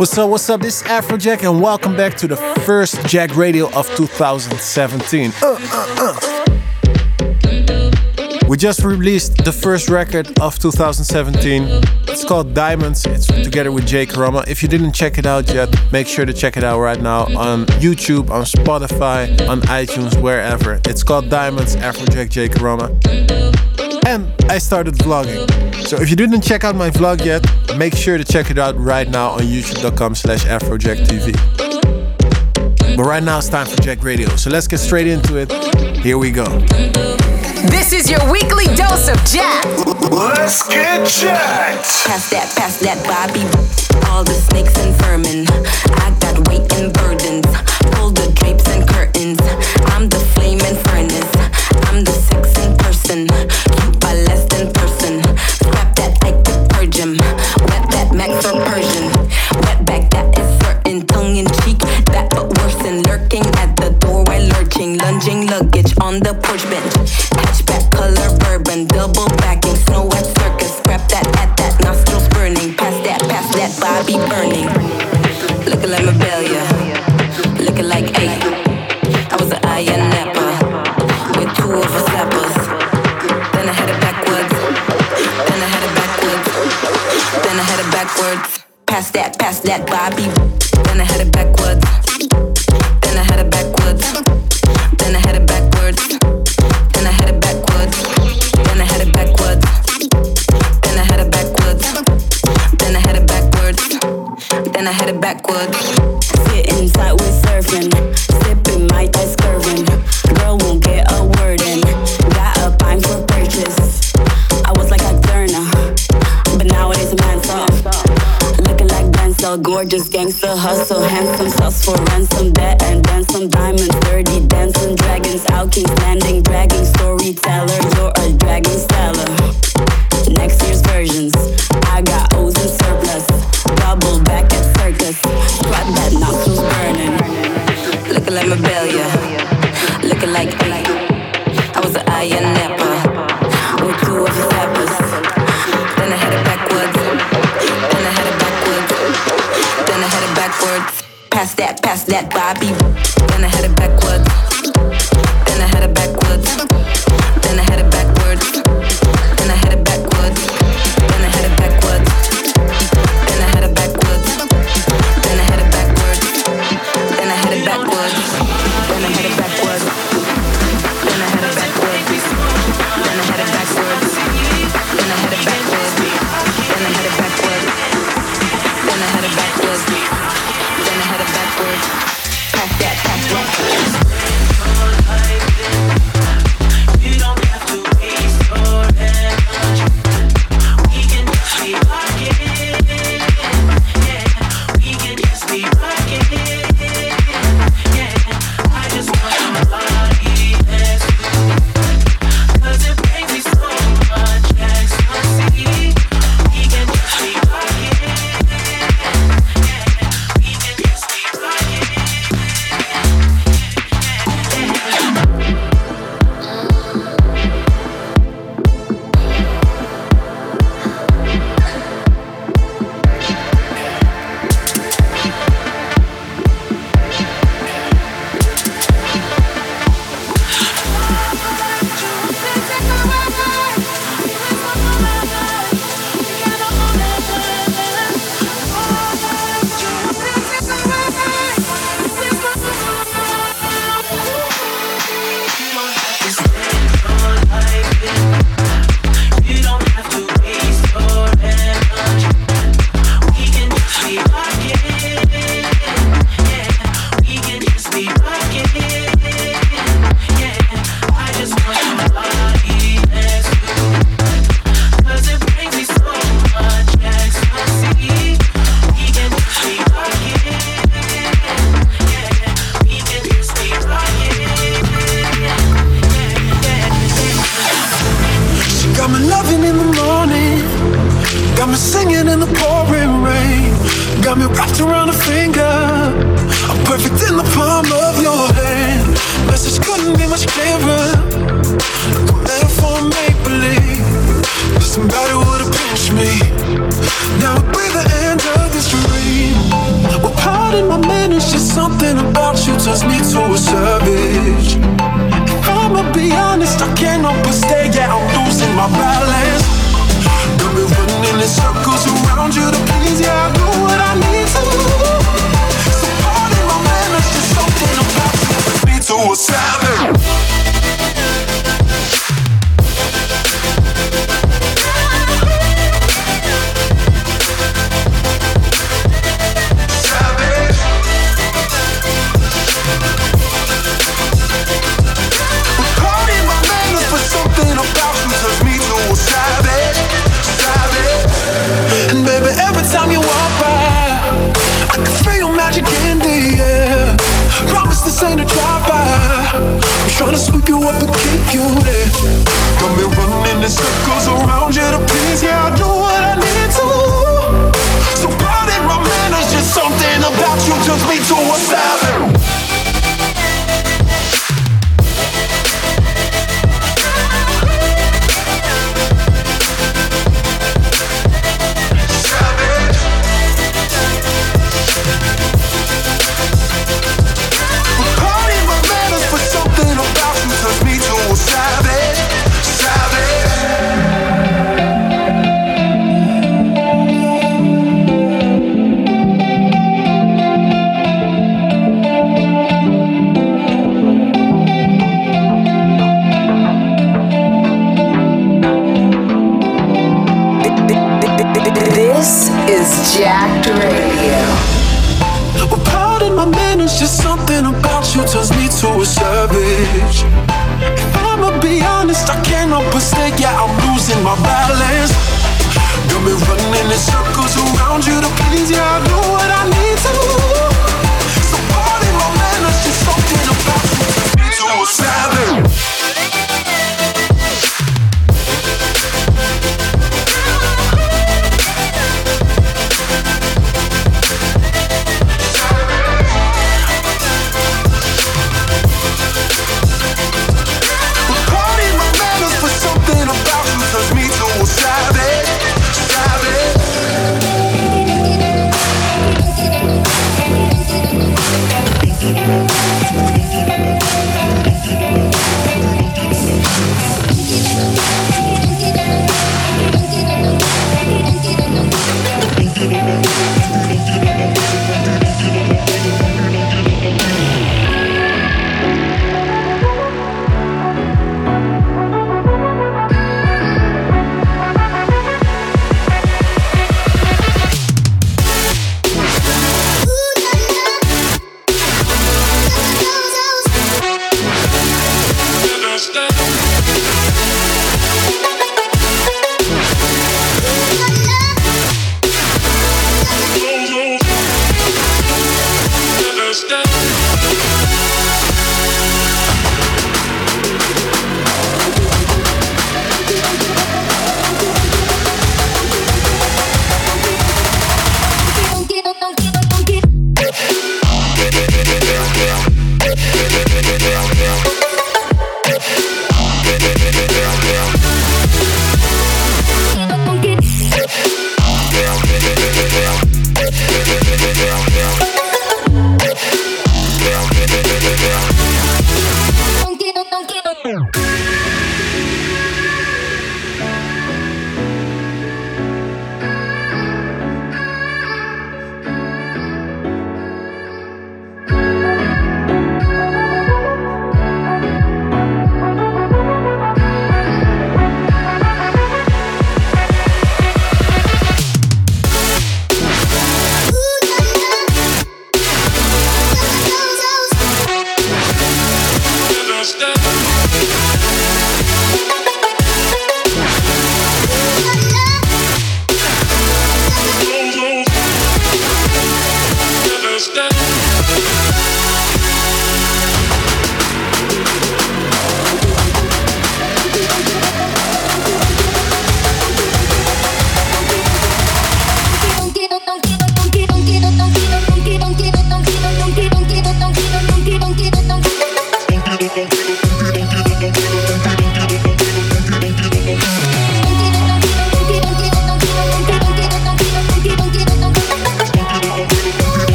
What's up, what's up? This is Afrojack, and welcome back to the first Jacked Radio of 2017. Uh, uh, uh. We just released the first record of 2017. It's called Diamonds. It's together with Jay Karama. If you didn't check it out yet, make sure to check it out right now on YouTube, on Spotify, on iTunes, wherever. It's called Diamonds, Afrojack Jay Karama and I started vlogging. So if you didn't check out my vlog yet, make sure to check it out right now on youtube.com slash afrojacktv. But right now it's time for Jacked Radio, so let's get straight into it. Here we go. This is your weekly dose of Jack. Let's get jacked. Pass that, pass that, Bobby. All the snakes and vermin. I got weight and burdens. Pull the drapes and curtains. I'm the flame and furnace. I'm the sexing person. from Wrapped around a finger. I'm perfect in the palm of your hand. Message couldn't be much clearer. There for make believe. Somebody would've pinched me. Now it'd be the end of this dream. Well, pardon my man, it's just something about you turns me to a savage. If I'ma be honest, I can't help but stay. Yeah, I'm losing my balance. Got me running in circles suicidal this ain't a drive-by. I'm trying to sweep you up and kick you there. Got me running in circles around you to please. Yeah, I do what I need to. So proud in my manners, just something about you turns me to a savage. Jacked Radio. My just something about you turns me to a savage. I'ma be honest, I yeah, I'm losing my balance. Running in circles around you to please, I do what I need to. So my just something about you turns me to a savage.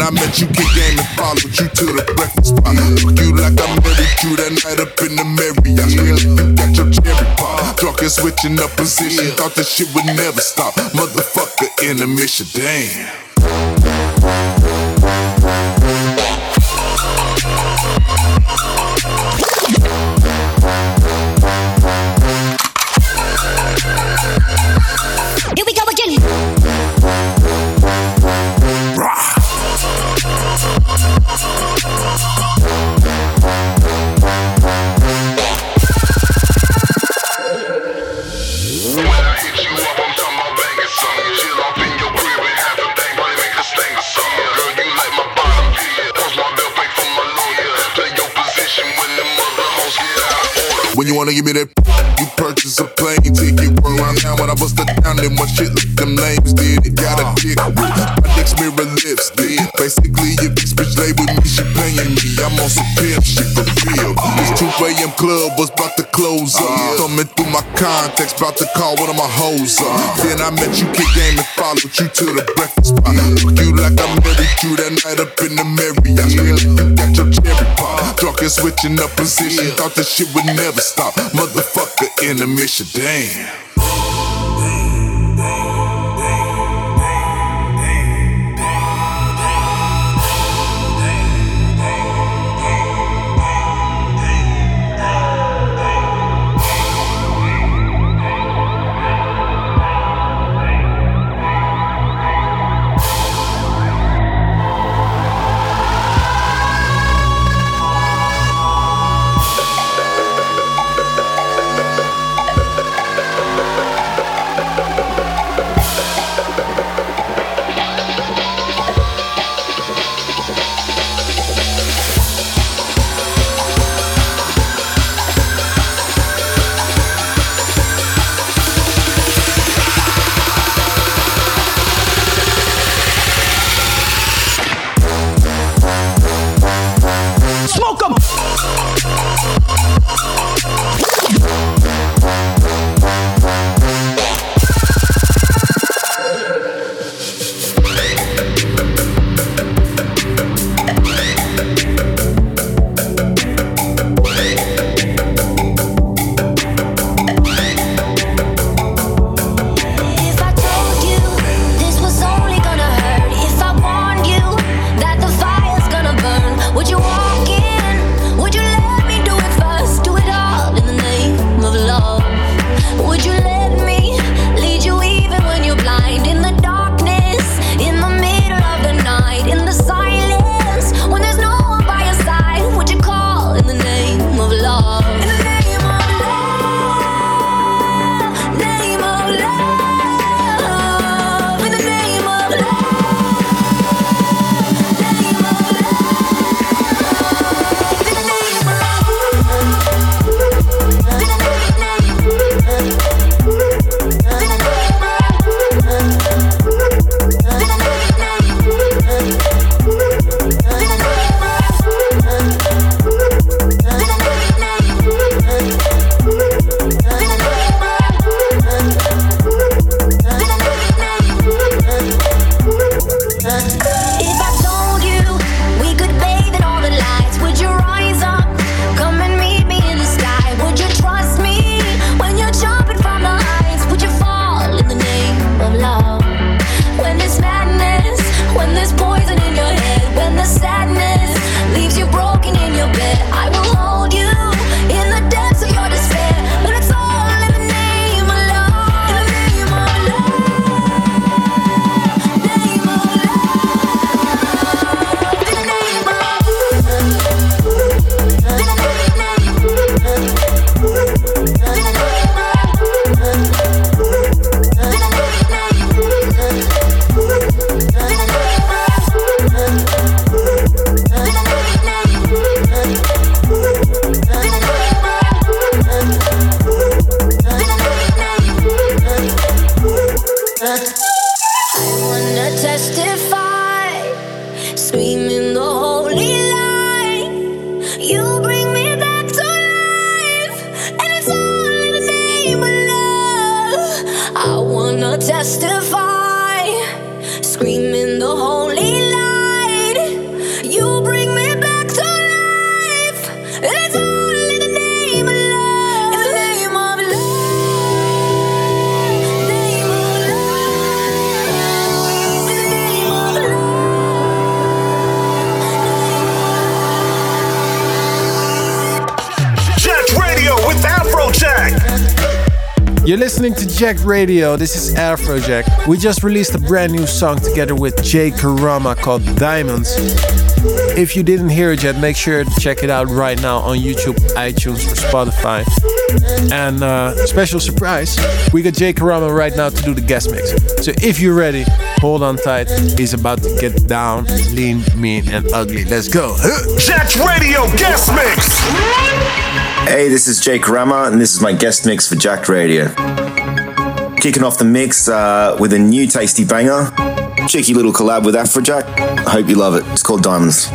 I met you, big game and followed you to the breakfast spot. Fuck you like I married you that night up in the Marriott. You got your cherry pop. Drunk and switching up position. Thought this shit would never stop. Motherfucker in the mission, damn. Then I met you, kid game, and followed you to the breakfast spot. Look you like I married you that night up in the Marriott. You got your cherry pop. Drunk and switching up position. Thought this shit would never stop. Motherfucker in the mission, damn. You're listening to Jacked Radio. This is Afrojack. We just released a brand new song together with Jay Karama called Diamonds. If you didn't hear it yet, make sure to check it out right now on YouTube, iTunes, or Spotify. And uh, special surprise, we got Jay Karama right now to do the guest mix. So if you're ready, hold on tight. He's about to get down, lean, mean, and ugly. Let's go. Jacked Radio guest mix. Hey, this is Jay Karama, and this is my guest mix for Jacked Radio. Kicking off the mix uh, with a new tasty banger, cheeky little collab with Afrojack. I hope you love it. It's called Diamonds.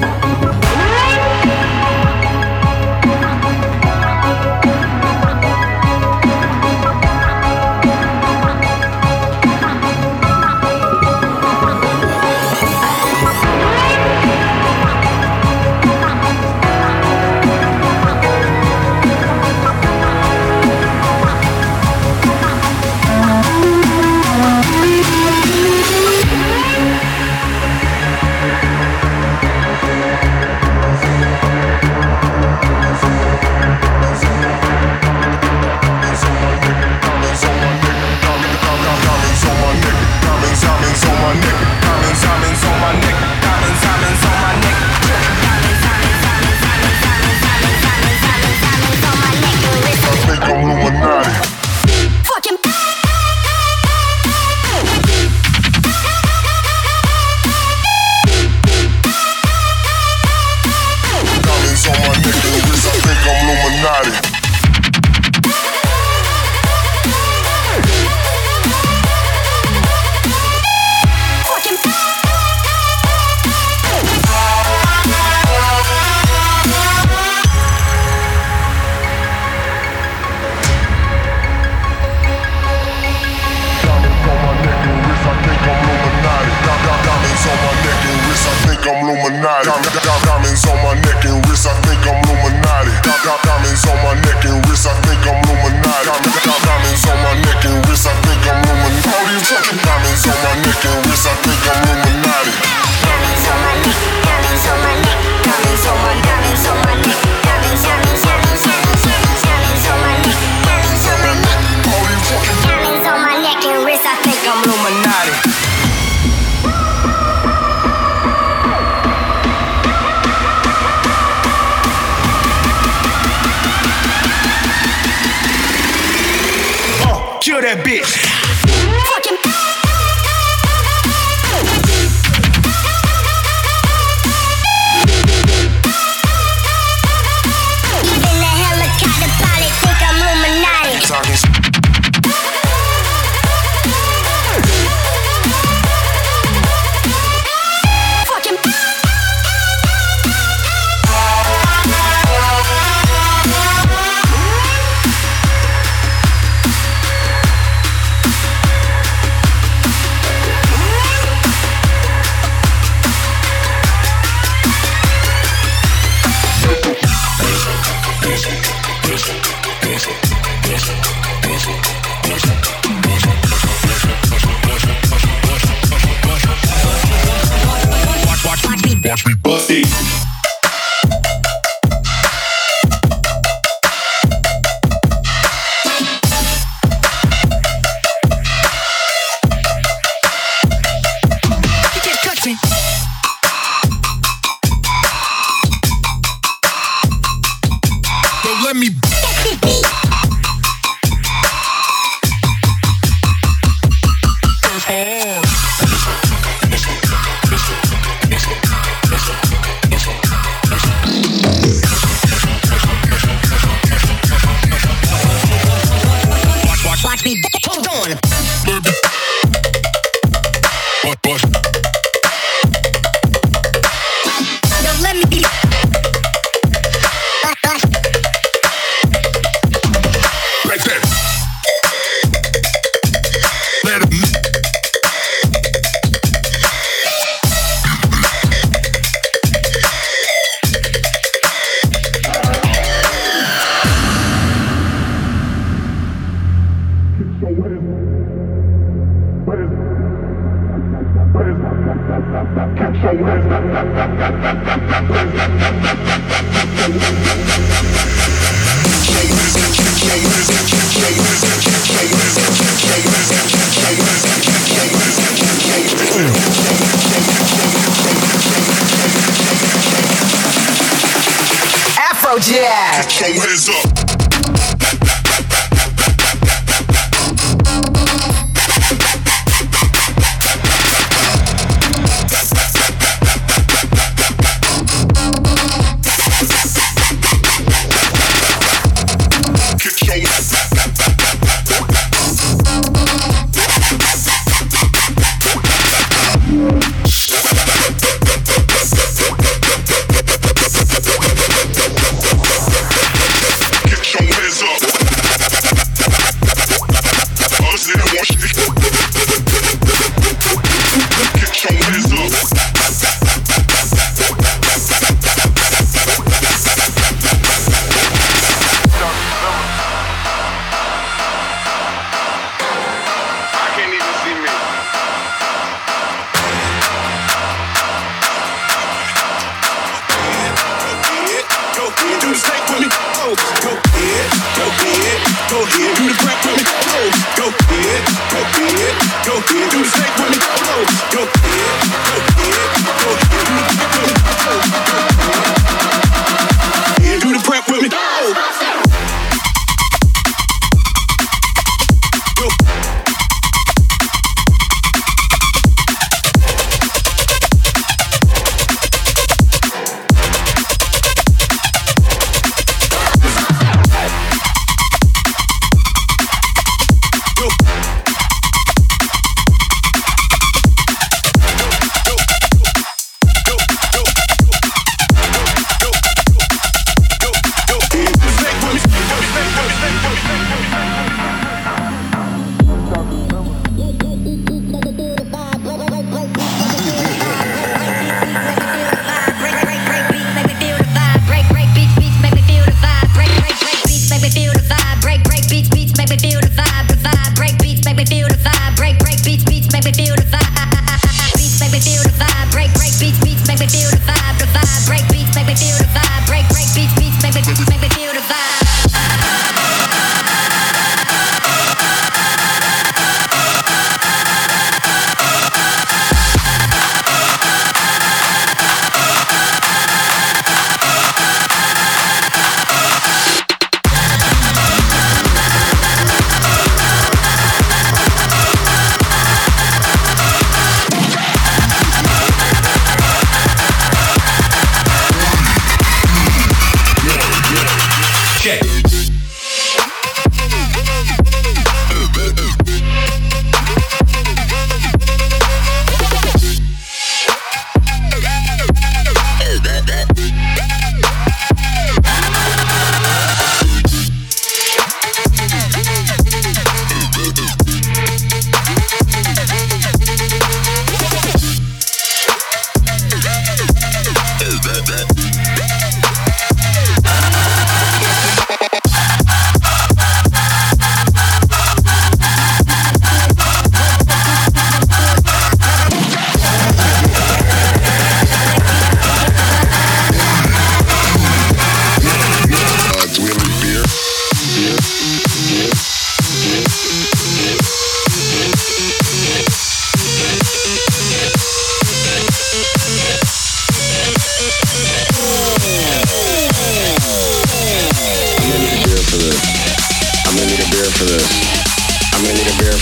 we bust it.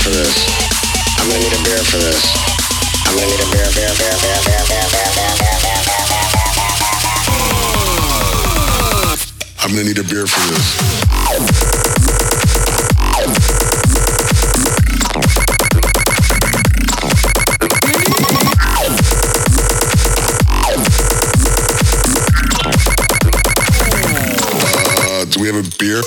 for this. I'm gonna need a beer for this. I'm gonna need a beer, beer, beer, beer, beer, beer, beer, beer, beer, beer, beer, beer. I'm gonna need a beer for this. Do we have a beer?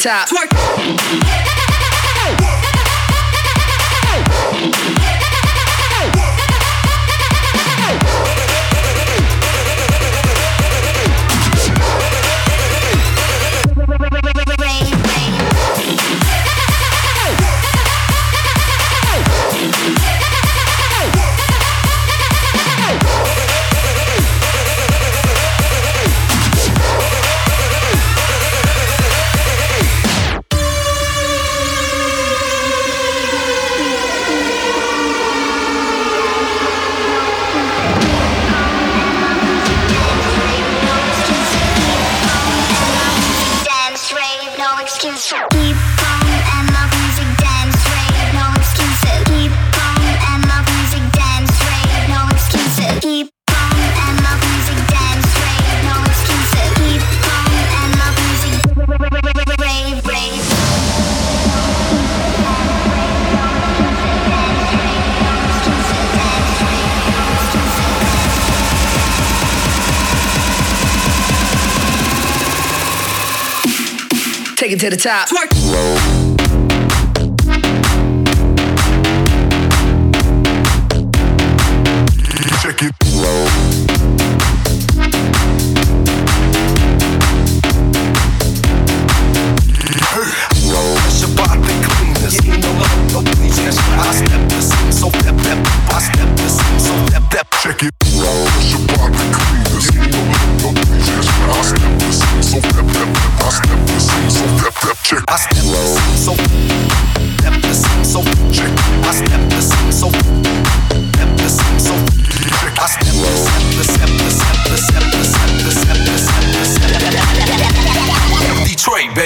top. take it to the top. Twerk.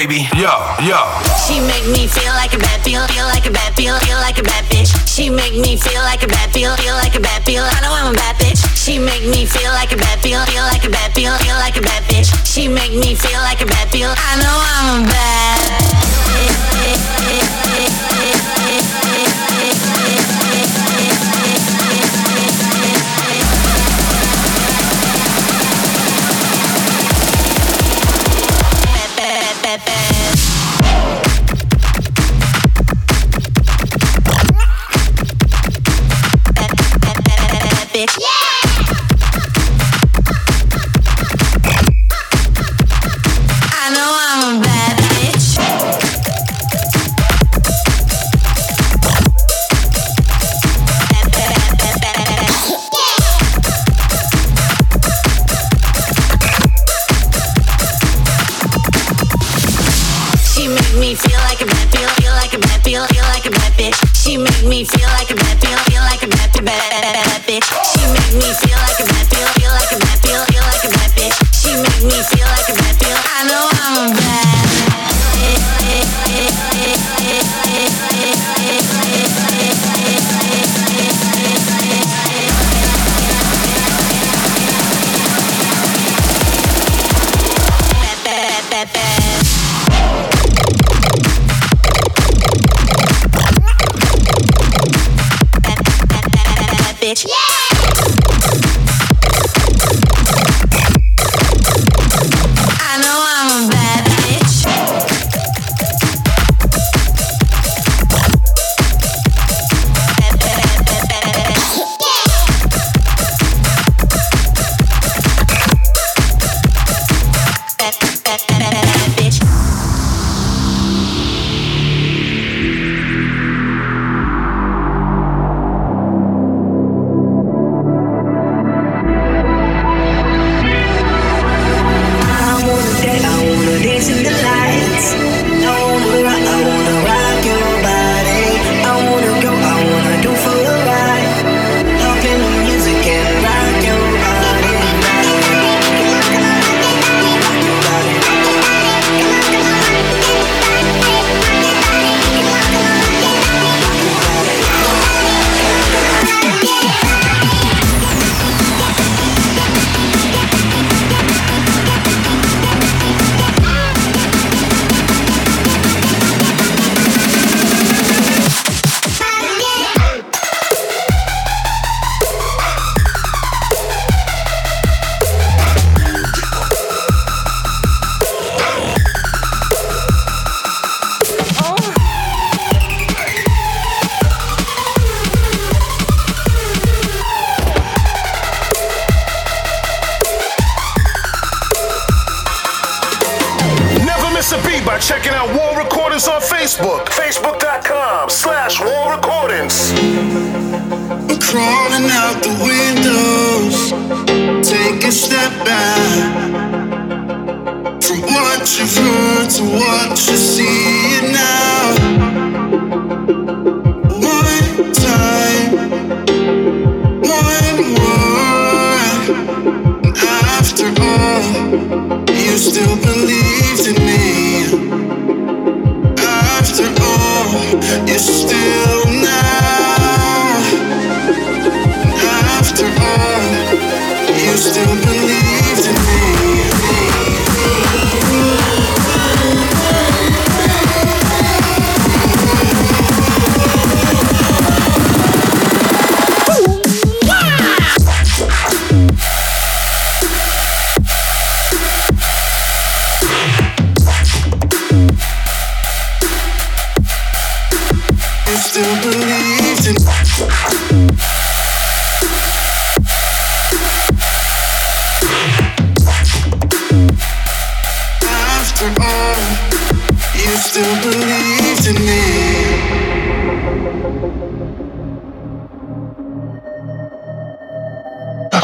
baby. Yo, yo. She make me feel like a bad, feel, feel like a bad, feel, feel like a bad bitch. She make me feel like a bad, feel, feel like a bad, feel. I know I'm a bad bitch. She make me feel like a bad, feel, feel like a bad, feel, feel like a bad bitch. She make me feel like a bad, feel. I know I'm a bad.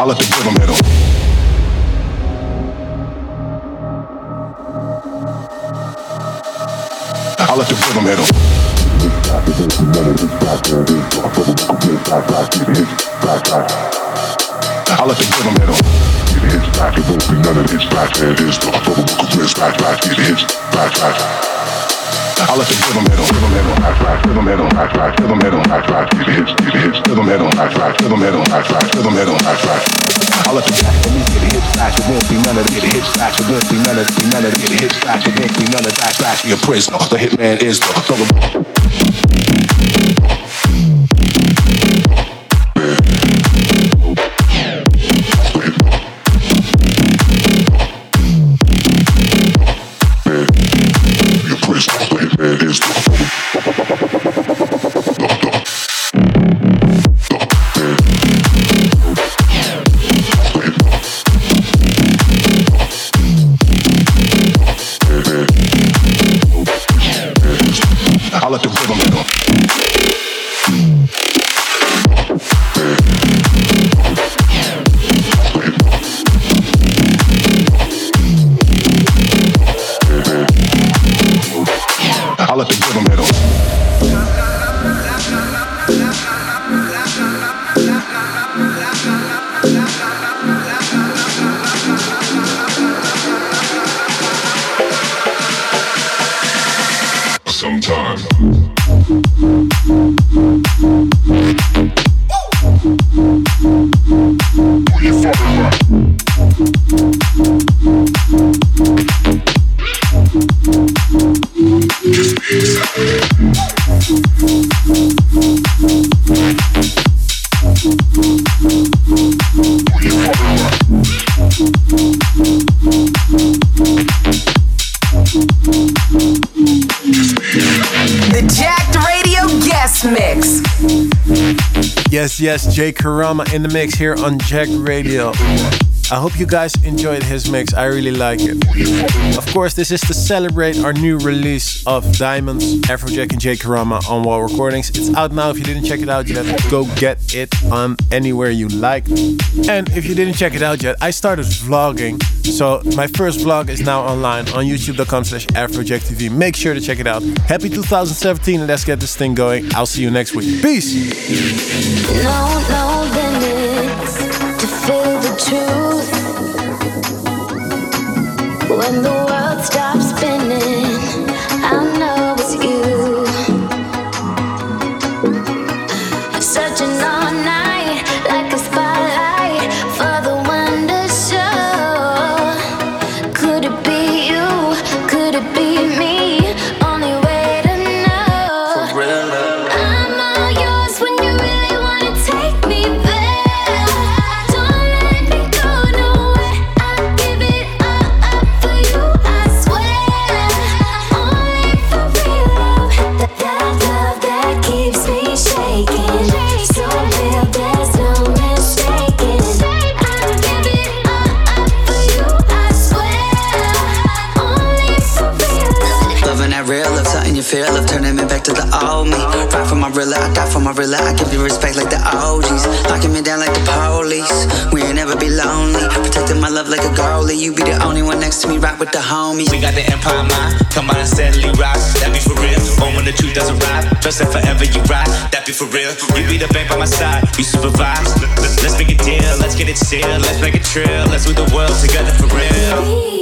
I let the rhythm hit 'em. I let the rhythm hit 'em. I let the rhythm hit 'em. It hits back, it won't be none of this back, it is the rhythm with back, back, it hits back, back. I let the rhythm hit 'em, rhythm hit 'em, back, back, rhythm hit 'em, back, back, rhythm hit 'em, back, back, it hits, it hits, rhythm hit 'em, back, back, rhythm hit 'em, back, back, rhythm hit 'em, back, back. I let the back, let me get it hits back, it won't be none of it, it hits back, it won't be none of it, none of it, won't be your prisoner. The hitman is the, the, Yes, Jay Karama in the mix here on Jacked Radio. I hope you guys enjoyed his mix. I really like it. Of course, this is to celebrate our new release of Diamonds, Afrojack and Jay Karama on Wall Recordings. It's out now. If you didn't check it out yet, go get it on anywhere you like. And if you didn't check it out yet, I started vlogging. So my first vlog is now online on youtube.com slash AfrojackTV. Make sure to check it out. Happy 2017 and let's get this thing going. I'll see you next week. Peace. No, no to feel the truth. When the world stops spinning, I die for my real. I give you respect like the OGs. Locking me down like the police. We ain't never be lonely. Protecting my love like a goalie. You be the only one next to me, rock with the homies. We got the empire mind. Come on and steadily rise. That be for real. Or when the truth doesn't arrive. Trust that forever you ride. That be for real. You be the bank by my side. You supervise. Let's make a deal. Let's get it sealed. Let's make a trill. Let's do the world together for real.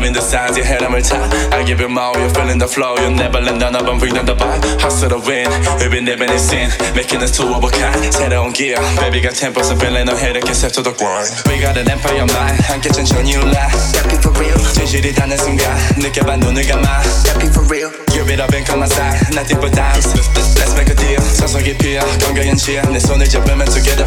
alive. You're loving the signs, you head on my time. I give you more, you're feeling the flow. You'll never let none of them bring down the vibe. Hustle to win, we've been living in sin. Making us two of a kind. 새로운 gear, baby got tempers and feeling no head, can step to the grind. We got an empire mind, 함께 천천히 올라. That be for real, 진실이 닿는 순간, 느껴봐 눈을 감아. that be for real. Give it up and come outside, nothing but dimes. Let's make a deal. 서서 깊이야, 건강한 치야. 내 손을 잡으면 together